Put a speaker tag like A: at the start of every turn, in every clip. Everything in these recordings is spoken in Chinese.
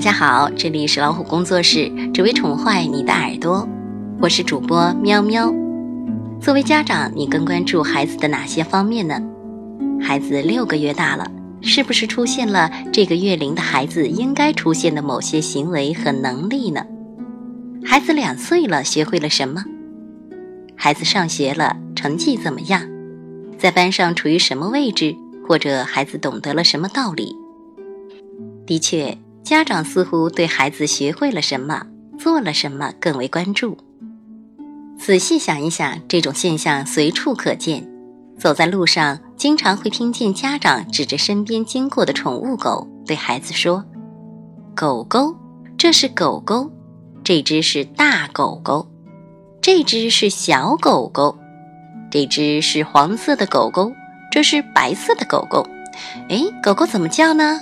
A: 大家好，这里是老虎工作室，只为宠坏你的耳朵。我是主播喵喵。作为家长，你更关注孩子的哪些方面呢？孩子六个月大了，是不是出现了这个月龄的孩子应该出现的某些行为和能力呢？孩子两岁了，学会了什么？孩子上学了，成绩怎么样？在班上处于什么位置？或者孩子懂得了什么道理？的确，家长似乎对孩子学会了什么、做了什么更为关注。仔细想一想，这种现象随处可见。走在路上，经常会听见家长指着身边经过的宠物狗，对孩子说：“狗狗，这是狗狗，这只是大狗狗，这只是小狗狗，这只是黄色的狗狗。”这是白色的狗狗，哎，狗狗怎么叫呢？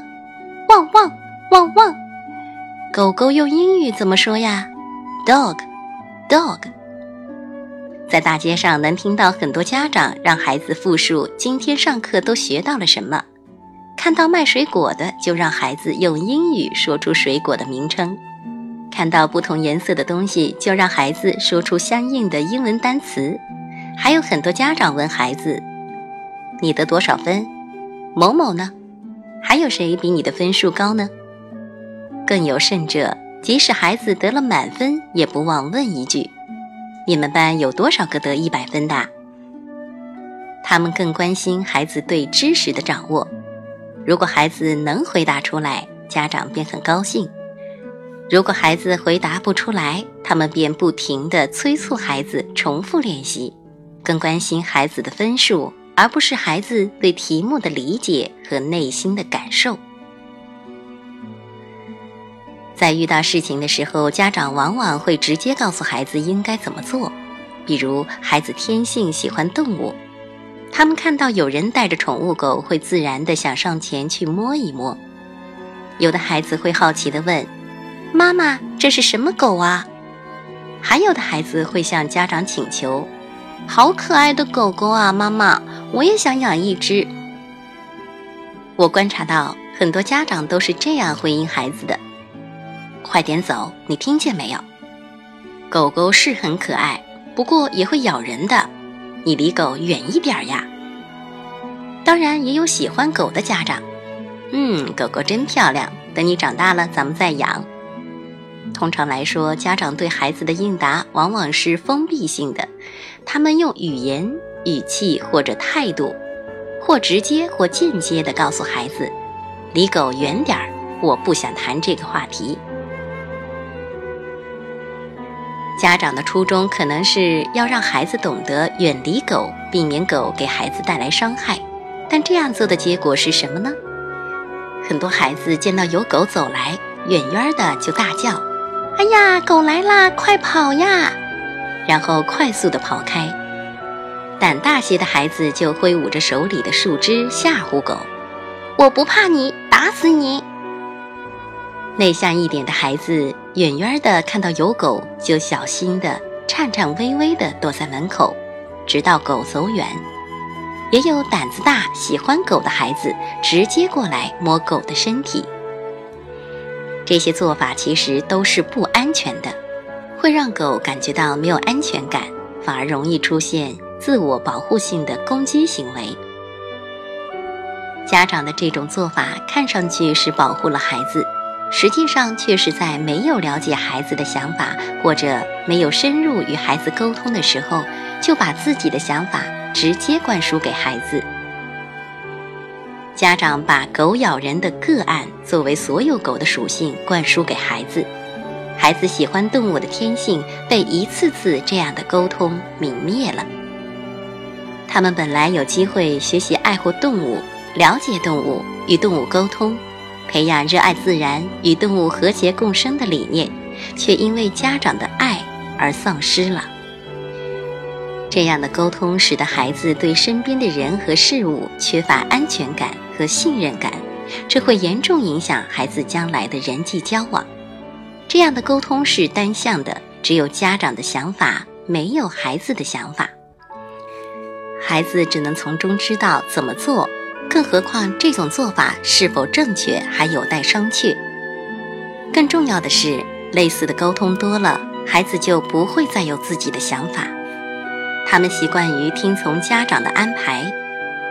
A: 汪汪汪汪！狗狗用英语怎么说呀？Dog，dog。在大街上能听到很多家长让孩子复述今天上课都学到了什么，看到卖水果的就让孩子用英语说出水果的名称，看到不同颜色的东西就让孩子说出相应的英文单词，还有很多家长问孩子。你得多少分？某某呢？还有谁比你的分数高呢？更有甚者，即使孩子得了满分，也不忘问一句：“你们班有多少个得一百分的？”他们更关心孩子对知识的掌握。如果孩子能回答出来，家长便很高兴；如果孩子回答不出来，他们便不停地催促孩子重复练习，更关心孩子的分数。而不是孩子对题目的理解和内心的感受。在遇到事情的时候，家长往往会直接告诉孩子应该怎么做。比如，孩子天性喜欢动物，他们看到有人带着宠物狗，会自然的想上前去摸一摸。有的孩子会好奇的问：“妈妈，这是什么狗啊？”还有的孩子会向家长请求。好可爱的狗狗啊，妈妈，我也想养一只。我观察到很多家长都是这样回应孩子的：“快点走，你听见没有？狗狗是很可爱，不过也会咬人的，你离狗远一点呀。”当然，也有喜欢狗的家长，嗯，狗狗真漂亮，等你长大了，咱们再养。通常来说，家长对孩子的应答往往是封闭性的，他们用语言、语气或者态度，或直接或间接地告诉孩子：“离狗远点儿，我不想谈这个话题。”家长的初衷可能是要让孩子懂得远离狗，避免狗给孩子带来伤害，但这样做的结果是什么呢？很多孩子见到有狗走来，远远的就大叫。哎呀，狗来啦，快跑呀！然后快速的跑开。胆大些的孩子就挥舞着手里的树枝吓唬狗：“我不怕你，打死你！”内向一点的孩子，远远的看到有狗，就小心的、颤颤巍巍的躲在门口，直到狗走远。也有胆子大、喜欢狗的孩子，直接过来摸狗的身体。这些做法其实都是不安全的，会让狗感觉到没有安全感，反而容易出现自我保护性的攻击行为。家长的这种做法看上去是保护了孩子，实际上却是在没有了解孩子的想法或者没有深入与孩子沟通的时候，就把自己的想法直接灌输给孩子。家长把狗咬人的个案作为所有狗的属性灌输给孩子，孩子喜欢动物的天性被一次次这样的沟通泯灭了。他们本来有机会学习爱护动物、了解动物、与动物沟通，培养热爱自然、与动物和谐共生的理念，却因为家长的爱而丧失了。这样的沟通使得孩子对身边的人和事物缺乏安全感。和信任感，这会严重影响孩子将来的人际交往。这样的沟通是单向的，只有家长的想法，没有孩子的想法。孩子只能从中知道怎么做，更何况这种做法是否正确，还有待商榷。更重要的是，类似的沟通多了，孩子就不会再有自己的想法，他们习惯于听从家长的安排。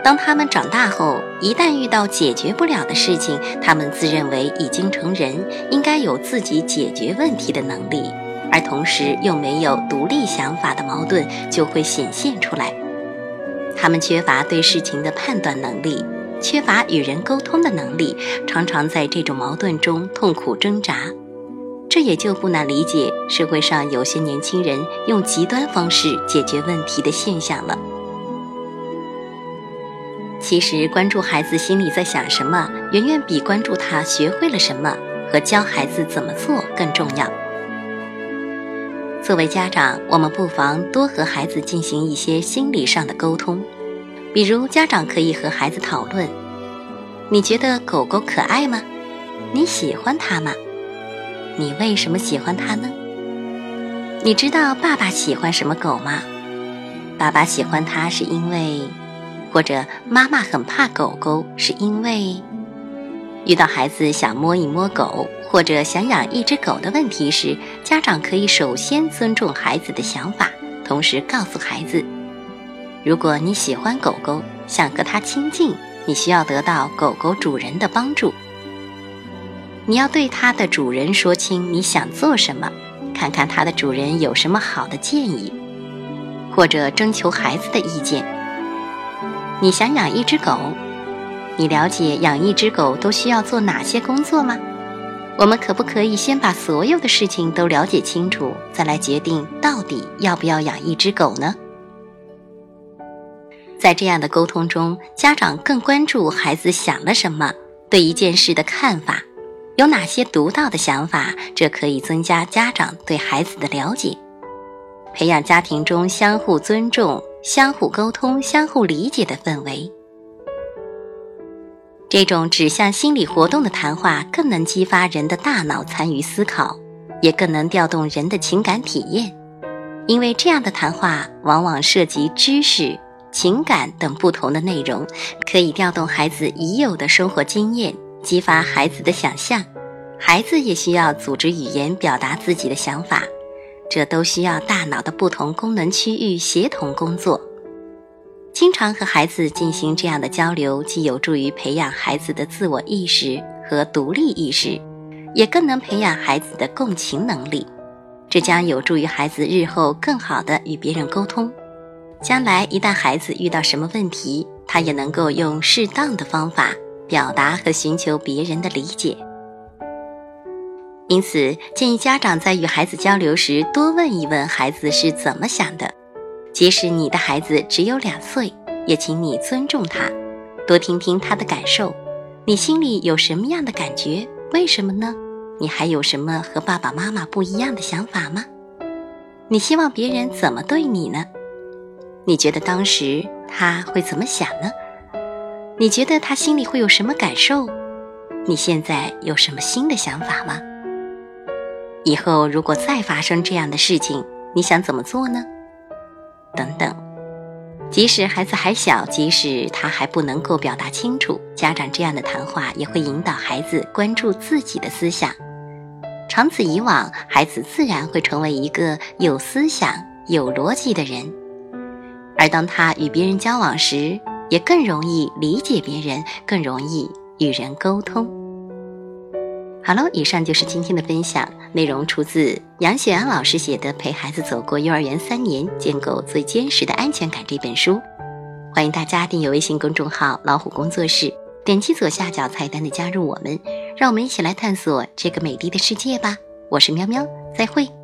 A: 当他们长大后，一旦遇到解决不了的事情，他们自认为已经成人，应该有自己解决问题的能力，而同时又没有独立想法的矛盾就会显现出来。他们缺乏对事情的判断能力，缺乏与人沟通的能力，常常在这种矛盾中痛苦挣扎。这也就不难理解社会上有些年轻人用极端方式解决问题的现象了。其实，关注孩子心里在想什么，远远比关注他学会了什么和教孩子怎么做更重要。作为家长，我们不妨多和孩子进行一些心理上的沟通，比如，家长可以和孩子讨论：“你觉得狗狗可爱吗？你喜欢它吗？你为什么喜欢它呢？你知道爸爸喜欢什么狗吗？爸爸喜欢它是因为……”或者妈妈很怕狗狗，是因为遇到孩子想摸一摸狗，或者想养一只狗的问题时，家长可以首先尊重孩子的想法，同时告诉孩子：如果你喜欢狗狗，想和它亲近，你需要得到狗狗主人的帮助。你要对它的主人说清你想做什么，看看它的主人有什么好的建议，或者征求孩子的意见。你想养一只狗？你了解养一只狗都需要做哪些工作吗？我们可不可以先把所有的事情都了解清楚，再来决定到底要不要养一只狗呢？在这样的沟通中，家长更关注孩子想了什么，对一件事的看法，有哪些独到的想法，这可以增加家长对孩子的了解，培养家庭中相互尊重。相互沟通、相互理解的氛围，这种指向心理活动的谈话更能激发人的大脑参与思考，也更能调动人的情感体验。因为这样的谈话往往涉及知识、情感等不同的内容，可以调动孩子已有的生活经验，激发孩子的想象。孩子也需要组织语言表达自己的想法。这都需要大脑的不同功能区域协同工作。经常和孩子进行这样的交流，既有助于培养孩子的自我意识和独立意识，也更能培养孩子的共情能力。这将有助于孩子日后更好地与别人沟通。将来一旦孩子遇到什么问题，他也能够用适当的方法表达和寻求别人的理解。因此，建议家长在与孩子交流时多问一问孩子是怎么想的。即使你的孩子只有两岁，也请你尊重他，多听听他的感受。你心里有什么样的感觉？为什么呢？你还有什么和爸爸妈妈不一样的想法吗？你希望别人怎么对你呢？你觉得当时他会怎么想呢？你觉得他心里会有什么感受？你现在有什么新的想法吗？以后如果再发生这样的事情，你想怎么做呢？等等，即使孩子还小，即使他还不能够表达清楚，家长这样的谈话也会引导孩子关注自己的思想。长此以往，孩子自然会成为一个有思想、有逻辑的人。而当他与别人交往时，也更容易理解别人，更容易与人沟通。好了，以上就是今天的分享，内容出自杨雪安老师写的《陪孩子走过幼儿园三年，建构最坚实的安全感》这本书。欢迎大家订阅微信公众号“老虎工作室”，点击左下角菜单的加入我们，让我们一起来探索这个美丽的世界吧。我是喵喵，再会。